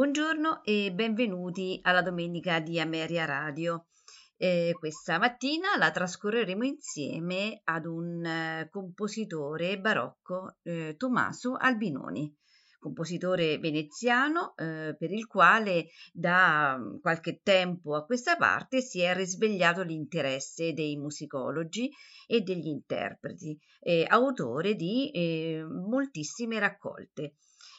Buongiorno e benvenuti alla domenica di Ameria Radio. Eh, questa mattina la trascorreremo insieme ad un eh, compositore barocco, eh, Tommaso Albinoni, compositore veneziano eh, per il quale da mm, qualche tempo a questa parte si è risvegliato l'interesse dei musicologi e degli interpreti, autore di eh, moltissime raccolte.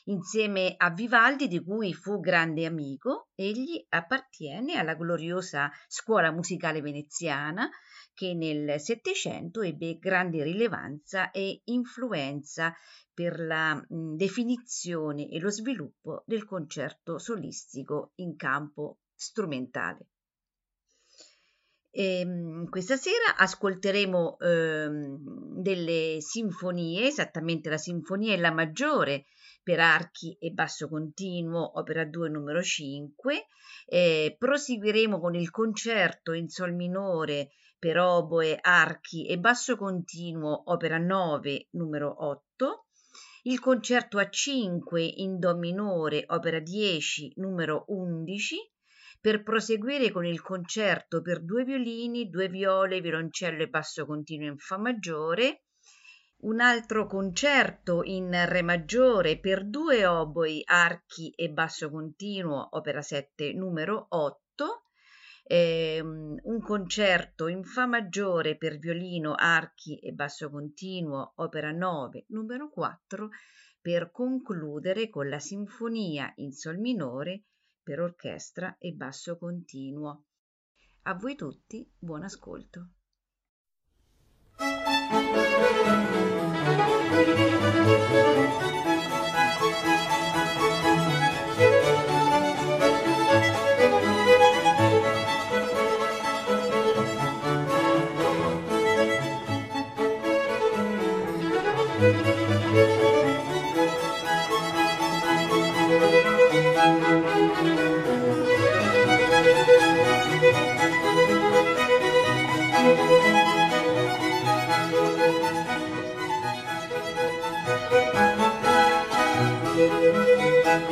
Insieme a Vivaldi, di cui fu grande amico, egli appartiene alla gloriosa scuola musicale veneziana che nel Settecento ebbe grande rilevanza e influenza per la definizione e lo sviluppo del concerto solistico in campo strumentale. E, ehm, questa sera ascolteremo eh, delle sinfonie, esattamente la sinfonia e la maggiore per archi e basso continuo, opera 2 numero 5. Eh, proseguiremo con il concerto in sol minore per oboe, archi e basso continuo, opera 9 numero 8. Il concerto a 5 in do minore, opera 10 numero 11 per proseguire con il concerto per due violini, due viole, violoncello e basso continuo in Fa maggiore, un altro concerto in Re maggiore per due oboi, archi e basso continuo, opera 7 numero 8, ehm, un concerto in Fa maggiore per violino, archi e basso continuo, opera 9 numero 4, per concludere con la sinfonia in Sol minore per orchestra e basso continuo. A voi tutti buon ascolto. Thank you. Thank